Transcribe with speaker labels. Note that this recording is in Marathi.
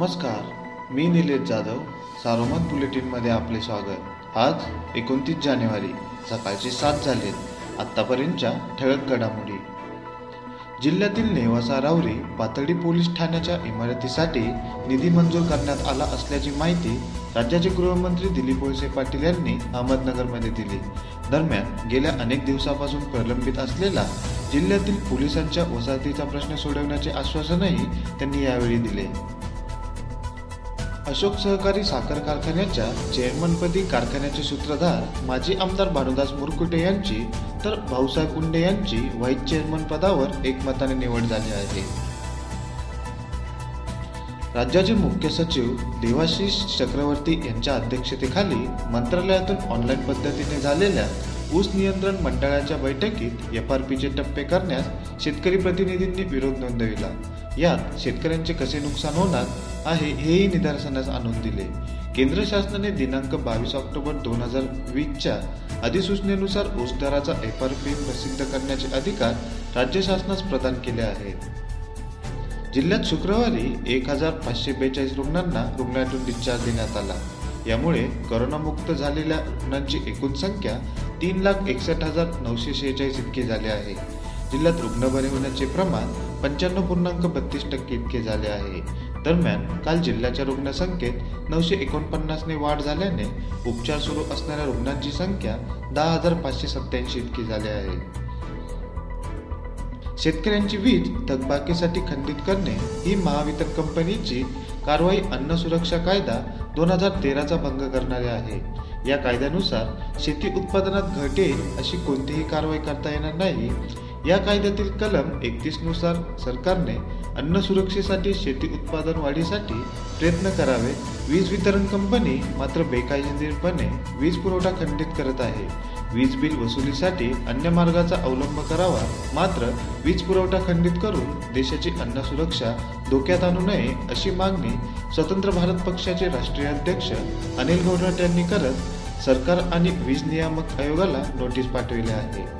Speaker 1: नमस्कार मी निलेश जाधव सारोमत बुलेटिनमध्ये आपले स्वागत. आज एकोणतीस जानेवारी सकाळचे सात झालेत आत्तापर्यंतच्या ठळक घडामोडी. जिल्ह्यातील नेवासा रावरी पातळी पोलीस ठाण्याच्या इमारतीसाठी निधी मंजूर करण्यात आला असल्याची माहिती राज्याचे गृहमंत्री दिलीप वळसे पाटील यांनी अहमदनगरमध्ये दिली. दरम्यान गेल्या अनेक दिवसापासून प्रलंबित असलेला जिल्ह्यातील पोलिसांच्या वसाहतीचा प्रश्न सोडवण्याचे आश्वासनही त्यांनी यावेळी दिले. अशोक सहकारी साखर कारखान्याच्या चेअरमनपदी कारखान्याचे सूत्रधार माजी आमदार भानुदास मुरकुटे यांची तर भाऊसाहेब कुंडे यांची व्हाईस चेअरमन पदावर एकमताने निवड झाली आहे. राज्याचे मुख्य सचिव देवाशिष चक्रवर्ती यांच्या अध्यक्षतेखाली मंत्रालयातून ऑनलाईन पद्धतीने झालेल्या ऊस नियंत्रण मंडळाच्या बैठकीत एफ आर पीचे टप्पे करण्यास शेतकरी प्रतिनिधींनी विरोध नोंदविला. यात शेतकऱ्यांचे कसे नुकसान होणार आहे हेही निदर्शनास आणून दिले. केंद्र शासनाने दिनांक बावीस ऑक्टोबर दोन हजार वीसच्या अधिसूचनेनुसार ऊस दराचा एफ आर पी प्रसिद्ध करण्याचे अधिकार राज्य शासनास प्रदान केले आहेत. जिल्ह्यात शुक्रवारी एक हजार पाचशे बेचाळीस रुग्णांना रुग्णालयातून डिस्चार्ज देण्यात आला. यामुळे करोनामुक्त झालेल्या रुग्णांची एकूण संख्या तीन लाख एकसष्ट हजार नऊशे शेहेचाळीस इतके झाले आहे. जिल्ह्यात रुग्ण बरे होण्याचे प्रमाण पंच्याण्णव पूर्णांक बत्तीस टक्के इतके झाले आहे. दरम्यान काल जिल्ह्याच्या रुग्णसंख्येत नऊशे एकोणपन्नासने वाढ झाल्याने उपचार सुरू असणाऱ्या रुग्णांची संख्या दहा हजार पाचशे सत्याऐंशी इतकी झाली आहे. शेतकऱ्यांची वीज थकबाकीसाठी खंडित करणे ही महावितरण कंपनीची कारवाई अन्न सुरक्षा कायदा दोन हजार तेराचा भंग करणारे आहे. या कायद्यानुसार शेती उत्पादनात घटेल अशी कोणतीही कारवाई करता येणार नाही. या कायद्यातील कलम एकतीसनुसार सरकारने अन्न सुरक्षेसाठी शेती उत्पादन वाढीसाठी प्रयत्न करावे. वीज वितरण कंपनी मात्र बेकायदेशीरपणे वीज पुरवठा खंडित करत आहे. वीज बिल वसुलीसाठी अन्य मार्गाचा अवलंब करावा मात्र वीज पुरवठा खंडित करून देशाची अन्न सुरक्षा धोक्यात आणू नये अशी मागणी स्वतंत्र भारत पक्षाचे राष्ट्रीय अध्यक्ष अनिल गौडराट यांनी करत सरकार आणि वीज नियामक आयोगाला नोटीस पाठविली आहे.